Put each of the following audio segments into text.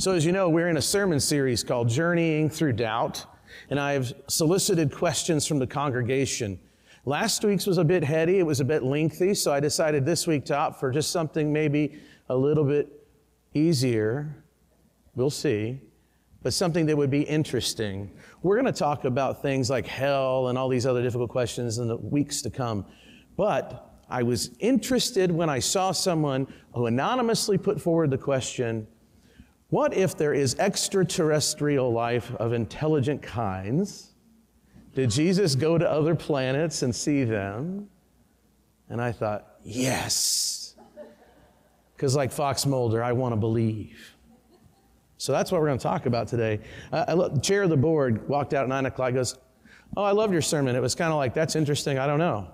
So, as you know, we're in a sermon series called Journeying Through Doubt, and I've solicited questions from the congregation. Last week's was a bit heady, it was a bit lengthy, so I decided this week to opt for just something maybe a little bit easier. We'll see. But something that would be interesting. We're going to talk about things like hell and all these other difficult questions in the weeks to come. But I was interested when I saw someone who anonymously put forward the question what if there is extraterrestrial life of intelligent kinds? Did Jesus go to other planets and see them? And I thought, yes. Because, like Fox Mulder, I want to believe. So that's what we're going to talk about today. Uh, I chair of the board walked out at 9 o'clock, goes, Oh, I loved your sermon. It was kind of like, that's interesting. I don't know.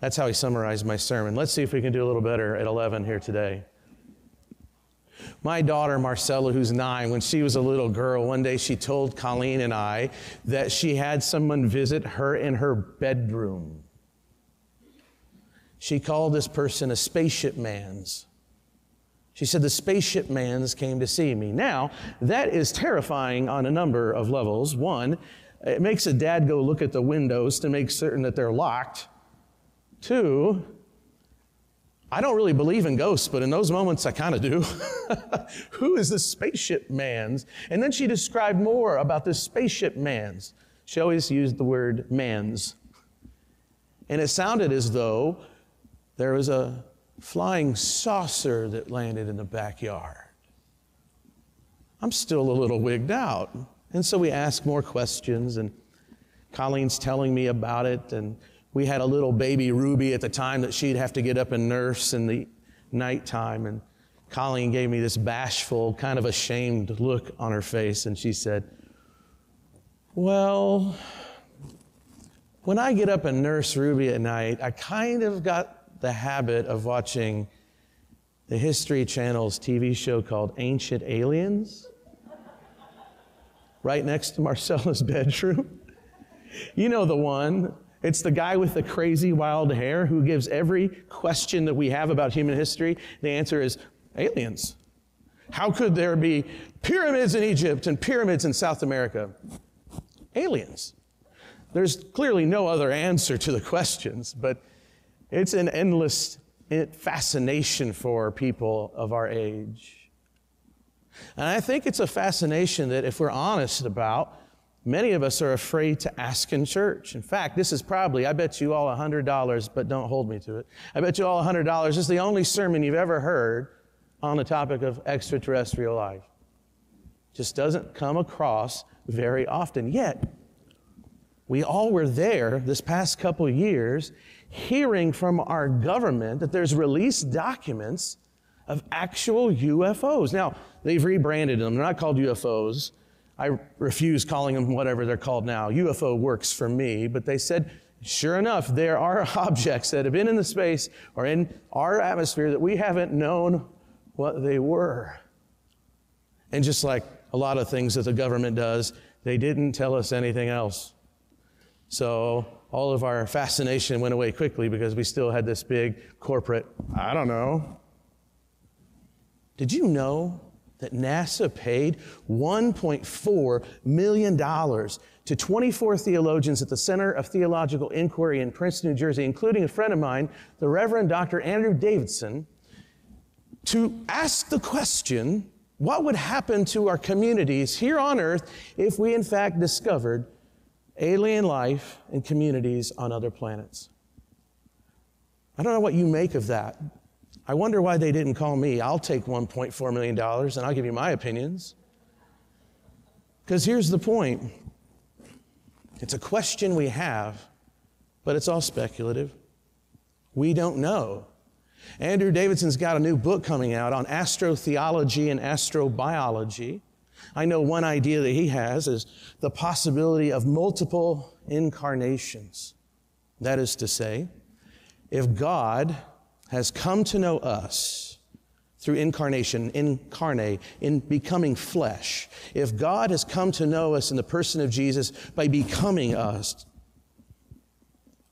That's how he summarized my sermon. Let's see if we can do a little better at 11 here today. My daughter, Marcella, who's nine, when she was a little girl, one day she told Colleen and I that she had someone visit her in her bedroom. She called this person a spaceship man's. She said, The spaceship man's came to see me. Now, that is terrifying on a number of levels. One, it makes a dad go look at the windows to make certain that they're locked. Two, I don't really believe in ghosts, but in those moments I kind of do. Who is this spaceship man's? And then she described more about this spaceship man's. She always used the word man's. And it sounded as though there was a flying saucer that landed in the backyard. I'm still a little wigged out. And so we ask more questions, and Colleen's telling me about it, and we had a little baby Ruby at the time that she'd have to get up and nurse in the nighttime. And Colleen gave me this bashful, kind of ashamed look on her face, and she said, Well, when I get up and nurse Ruby at night, I kind of got the habit of watching the History Channel's TV show called Ancient Aliens right next to Marcella's bedroom. You know the one it's the guy with the crazy wild hair who gives every question that we have about human history. The answer is aliens. How could there be pyramids in Egypt and pyramids in South America? Aliens. There's clearly no other answer to the questions, but it's an endless eh, fascination for people of our age. And I think it's a fascination that, if we're honest about, Many of us are afraid to ask in church. In fact, this is probably, I bet you all $100, but don't hold me to it. I bet you all $100. This is the only sermon you've ever heard on the topic of extraterrestrial life. Just doesn't come across very often. Yet, we all were there this past couple years hearing from our government that there's released documents of actual UFOs. Now, they've rebranded them. They're not called UFOs. I refuse calling them whatever they're called now. UFO works for me, but they said, sure enough, there are objects that have been in the space or in our atmosphere that we haven't known what they were. And just like a lot of things that the government does, they didn't tell us anything else. So all of our fascination went away quickly because we still had this big corporate, I don't know. Did you know that NASA paid $1.4 million to 24 theologians at the Center of Theological Inquiry in Princeton, New Jersey, including a friend of mine, the Reverend Dr. Andrew Davison, to ask the question what would happen to our communities here on earth if we, in fact, discovered alien life and communities on other planets? I don't know what you make of that. I wonder why they didn't call me. I'll take $1.4 million and I'll give you my opinions. Because here's the point it's a question we have, but it's all speculative. We don't know. Andrew Davison's got a new book coming out on astrotheology and astrobiology. I know one idea that he has is the possibility of multiple incarnations. That is to say, if God has come to know us through incarnation, incarnate, in becoming flesh. If God has come to know us in the person of Jesus by becoming us,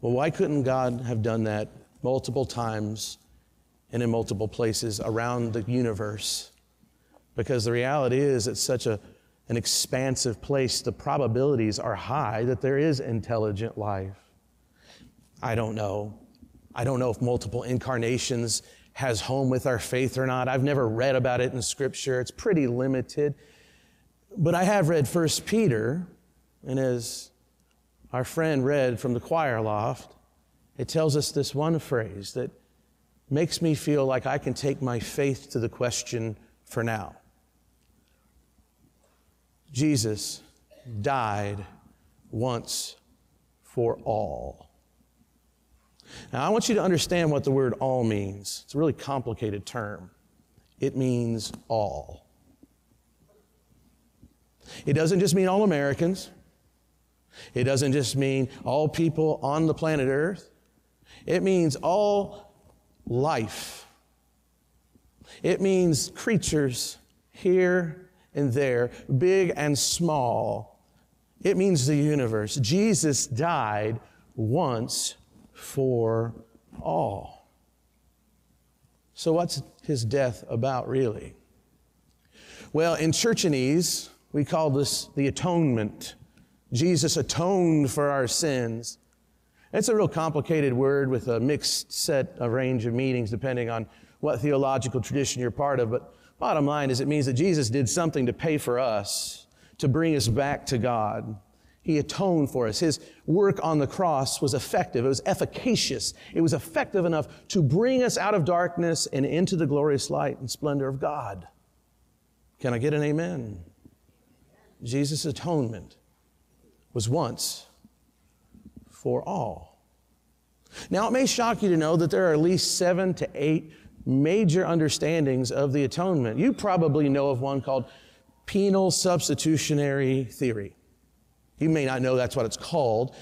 well, why couldn't God have done that multiple times and in multiple places around the universe? Because the reality is, it's such a, an expansive place, the probabilities are high that there is intelligent life. I don't know. I don't know if multiple incarnations has home with our faith or not. I've never read about it in Scripture, it's pretty limited. But I have read 1 Peter, and as our friend read from the choir loft, it tells us this one phrase that makes me feel like I can take my faith to the question for now. Jesus died once for all. Now, I want you to understand what the word all means. It's a really complicated term. It means all. It doesn't just mean all Americans, it doesn't just mean all people on the planet Earth, it means all life. It means creatures here and there, big and small. It means the universe. Jesus died once for all. So, what's his death about, really? Well, in Churchanese, we call this the atonement. Jesus atoned for our sins. It's a real complicated word with a mixed set of range of meanings depending on what theological tradition you're part of. But bottom line is it means that Jesus did something to pay for us, to bring us back to God. He atoned for us. His work on the cross was effective. It was efficacious. It was effective enough to bring us out of darkness and into the glorious light and splendor of God. Can I get an amen? Jesus' atonement was once for all. Now, it may shock you to know that there are at least seven to eight major understandings of the atonement. You probably know of one called penal substitutionary theory. You may not know that's what it's called,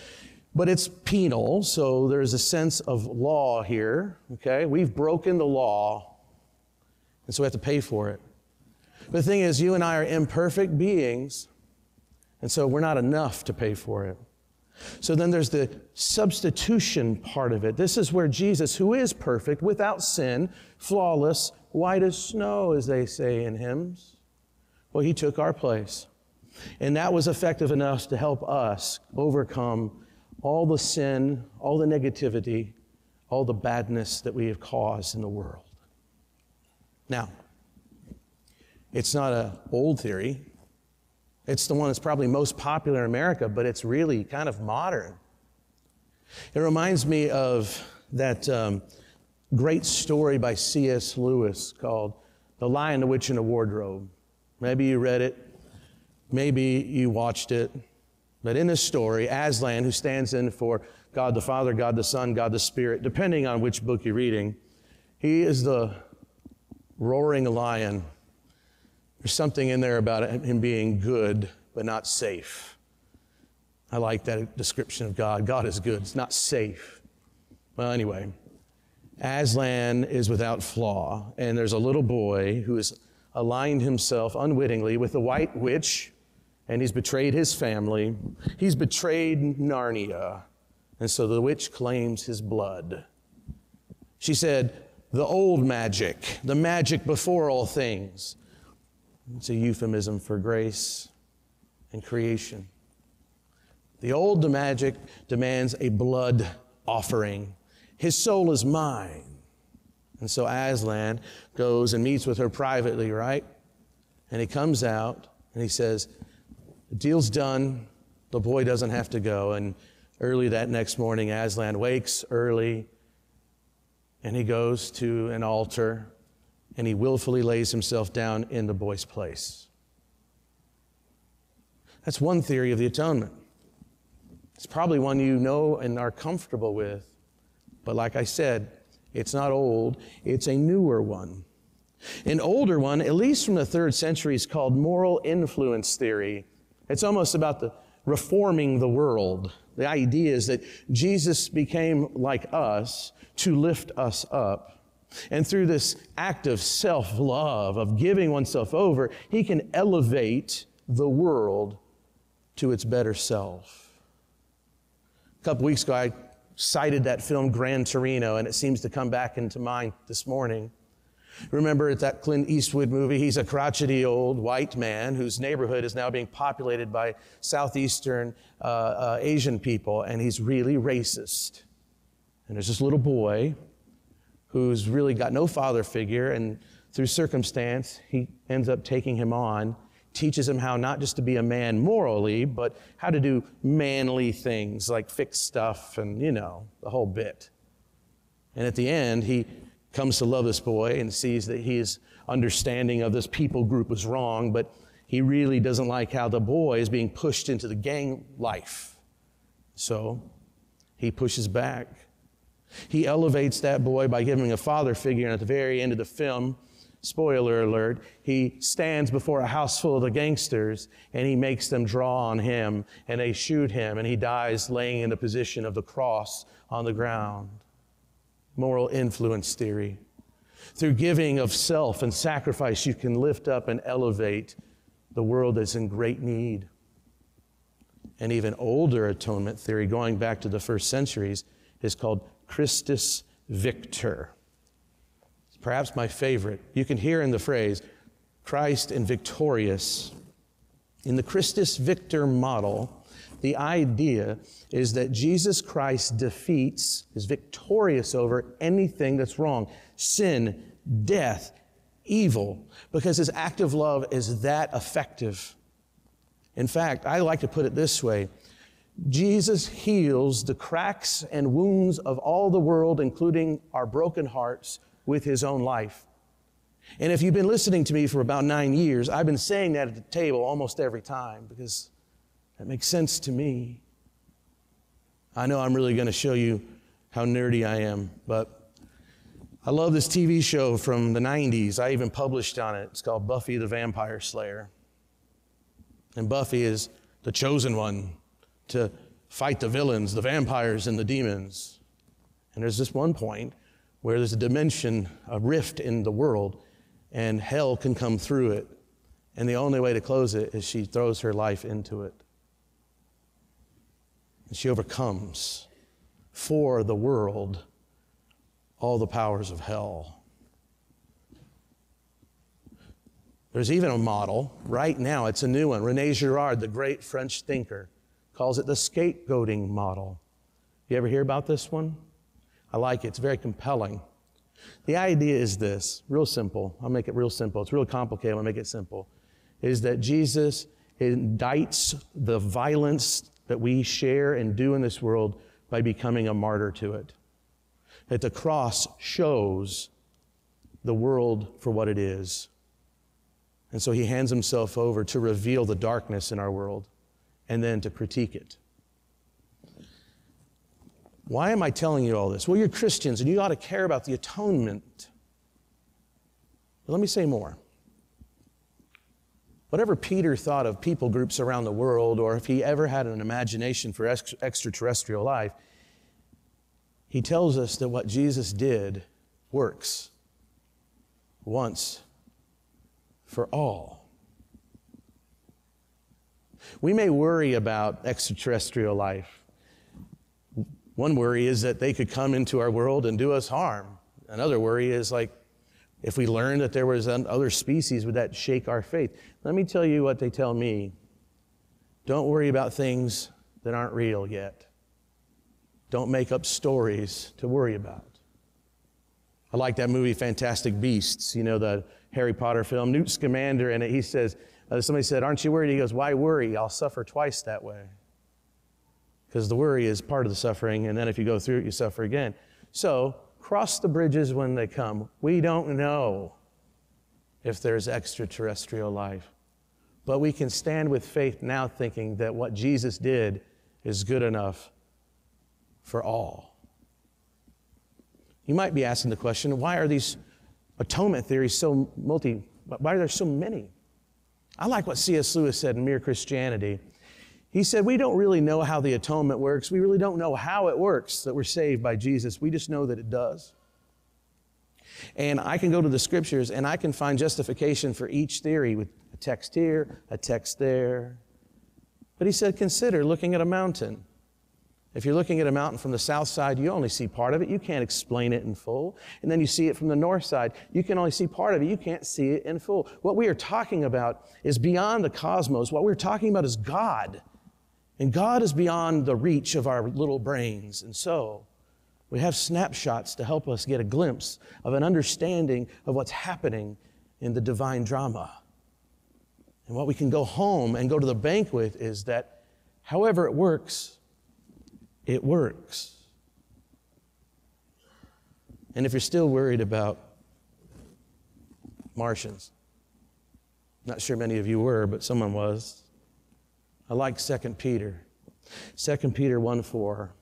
but it's penal, so there's a sense of law here, okay? We've broken the law, and so we have to pay for it. But the thing is, you and I are imperfect beings, and so we're not enough to pay for it. So then there's the substitution part of it. This is where Jesus, who is perfect, without sin, flawless, white as snow, as they say in hymns, well, he took our place. And that was effective enough to help us overcome all the sin, all the negativity, all the badness that we have caused in the world. Now, it's not an old theory. It's the one that's probably most popular in America, but it's really kind of modern. It reminds me of that um, great story by C.S. Lewis called The Lion, the Witch, and the Wardrobe. Maybe you read it. Maybe you watched it, but in this story, Aslan, who stands in for God the Father, God the Son, God the Spirit, depending on which book you're reading, he is the roaring lion. There's something in there about him being good, but not safe. I like that description of God. God is good, it's not safe. Well, anyway, Aslan is without flaw, and there's a little boy who has aligned himself unwittingly with the white witch and he's betrayed his family. He's betrayed Narnia. And so the witch claims his blood. She said, the old magic, the magic before all things. It's a euphemism for grace and creation. The old magic demands a blood offering. His soul is mine. And so Aslan goes and meets with her privately, right? And he comes out and he says, the deal's done. The boy doesn't have to go. And early that next morning, Aslan wakes early and he goes to an altar and he willfully lays himself down in the boy's place. That's one theory of the atonement. It's probably one you know and are comfortable with. But like I said, it's not old, it's a newer one. An older one, at least from the third century, is called moral influence theory. It's almost about the reforming the world. The idea is that Jesus became like us to lift us up. And through this act of self love, of giving oneself over, he can elevate the world to its better self. A couple weeks ago, I cited that film Gran Torino, and it seems to come back into mind this morning. Remember at that Clint Eastwood movie, he's a crotchety old white man whose neighborhood is now being populated by Southeastern uh, uh, Asian people, and he's really racist. And there's this little boy who's really got no father figure, and through circumstance, he ends up taking him on, teaches him how not just to be a man morally, but how to do manly things like fix stuff and, you know, the whole bit. And at the end, he comes to love this boy and sees that his understanding of this people group was wrong, but he really doesn't like how the boy is being pushed into the gang life. So he pushes back. He elevates that boy by giving a father figure, and at the very end of the film, spoiler alert, he stands before a house full of the gangsters and he makes them draw on him and they shoot him and he dies laying in the position of the cross on the ground moral influence theory. Through giving of self and sacrifice, you can lift up and elevate the world that's in great need. An even older atonement theory, going back to the first centuries, is called Christus Victor. It's perhaps my favorite. You can hear in the phrase, Christ and victorious. In the Christus Victor model, the idea is that Jesus Christ defeats, is victorious over anything that's wrong sin, death, evil, because his act of love is that effective. In fact, I like to put it this way Jesus heals the cracks and wounds of all the world, including our broken hearts, with his own life. And if you've been listening to me for about nine years, I've been saying that at the table almost every time because that makes sense to me. I know I'm really going to show you how nerdy I am, but I love this TV show from the 90s. I even published on it. It's called Buffy the Vampire Slayer. And Buffy is the chosen one to fight the villains, the vampires, and the demons. And there's this one point where there's a dimension, a rift in the world, and hell can come through it. And the only way to close it is she throws her life into it and she overcomes for the world all the powers of hell. There's even a model right now, it's a new one. Rene Girard, the great French thinker, calls it the scapegoating model. You ever hear about this one? I like it, it's very compelling. The idea is this real simple. I'll make it real simple. It's real complicated. I'll make it simple. Is that Jesus indicts the violence that we share and do in this world by becoming a martyr to it. That the cross shows the world for what it is. And so he hands himself over to reveal the darkness in our world and then to critique it. Why am I telling you all this? Well, you're Christians and you ought to care about the atonement. But let me say more. Whatever Peter thought of people groups around the world, or if he ever had an imagination for ex- extraterrestrial life, he tells us that what Jesus did works once for all. We may worry about extraterrestrial life. One worry is that they could come into our world and do us harm. Another worry is like, if we learned that there was other species, would that shake our faith? Let me tell you what they tell me. Don't worry about things that aren't real yet. Don't make up stories to worry about. I like that movie, Fantastic Beasts, you know, the Harry Potter film. Newt Scamander in it, he says, uh, somebody said, Aren't you worried? He goes, Why worry? I'll suffer twice that way. Because the worry is part of the suffering, and then if you go through it, you suffer again. So, cross the bridges when they come. We don't know if there's extraterrestrial life. But we can stand with faith now thinking that what Jesus did is good enough for all. You might be asking the question why are these atonement theories so multi, why are there so many? I like what C.S. Lewis said in Mere Christianity. He said, We don't really know how the atonement works. We really don't know how it works that we're saved by Jesus. We just know that it does. And I can go to the scriptures and I can find justification for each theory with a text here, a text there. But he said, Consider looking at a mountain. If you're looking at a mountain from the south side, you only see part of it. You can't explain it in full. And then you see it from the north side. You can only see part of it. You can't see it in full. What we are talking about is beyond the cosmos. What we're talking about is God. And God is beyond the reach of our little brains. And so, we have snapshots to help us get a glimpse of an understanding of what's happening in the divine drama. And what we can go home and go to the bank with is that however it works, it works. And if you're still worried about Martians, not sure many of you were, but someone was. I like 2 Peter. 2 Peter 1 4.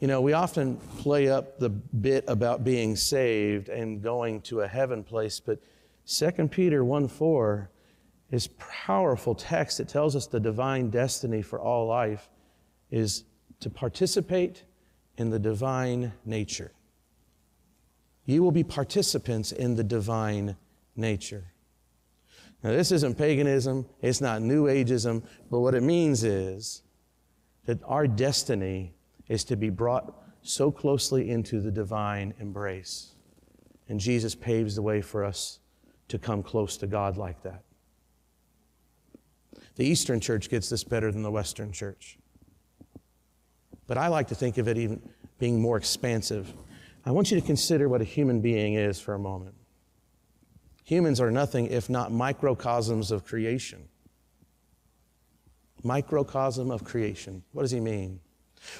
You know, we often play up the bit about being saved and going to a heaven place, but 2 Peter 1 4 is powerful text. It tells us the divine destiny for all life is to participate in the divine nature. You will be participants in the divine nature. Now, this isn't paganism, it's not New Ageism, but what it means is that our destiny is to be brought so closely into the divine embrace. And Jesus paves the way for us to come close to God like that. The Eastern Church gets this better than the Western Church. But I like to think of it even being more expansive. I want you to consider what a human being is for a moment. Humans are nothing if not microcosms of creation. Microcosm of creation. What does he mean?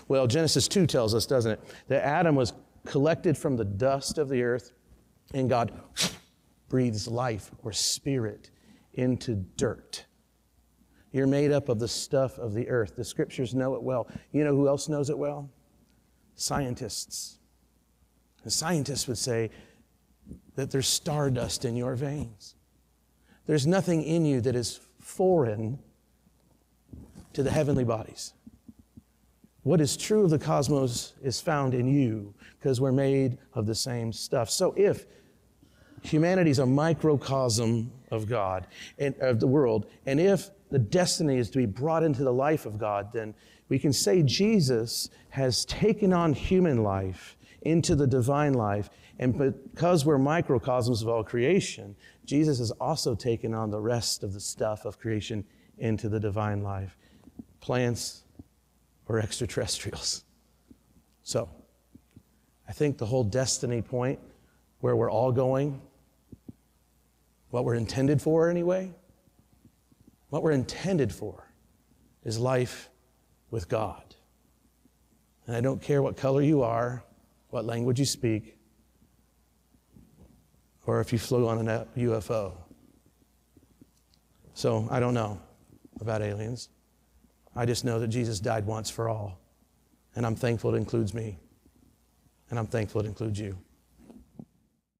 Well, Genesis 2 tells us, doesn't it, that Adam was collected from the dust of the earth, and God breathes life or spirit into dirt. You're made up of the stuff of the earth. The scriptures know it well. You know who else knows it well? Scientists. The scientists would say that there's stardust in your veins. There's nothing in you that is foreign to the heavenly bodies. What is true of the cosmos is found in you because we're made of the same stuff. So if humanity is a microcosm of God and of the world, and if the destiny is to be brought into the life of God, then we can say Jesus has taken on human life into the divine life. And because we're microcosms of all creation, Jesus has also taken on the rest of the stuff of creation into the divine life plants or extraterrestrials. So, I think the whole destiny point where we're all going, what we're intended for anyway, what we're intended for is life with God. And I don't care what color you are, what language you speak, or if you flew on a UFO. So I don't know about aliens. I just know that Jesus died once for all. And I'm thankful it includes me. And I'm thankful it includes you.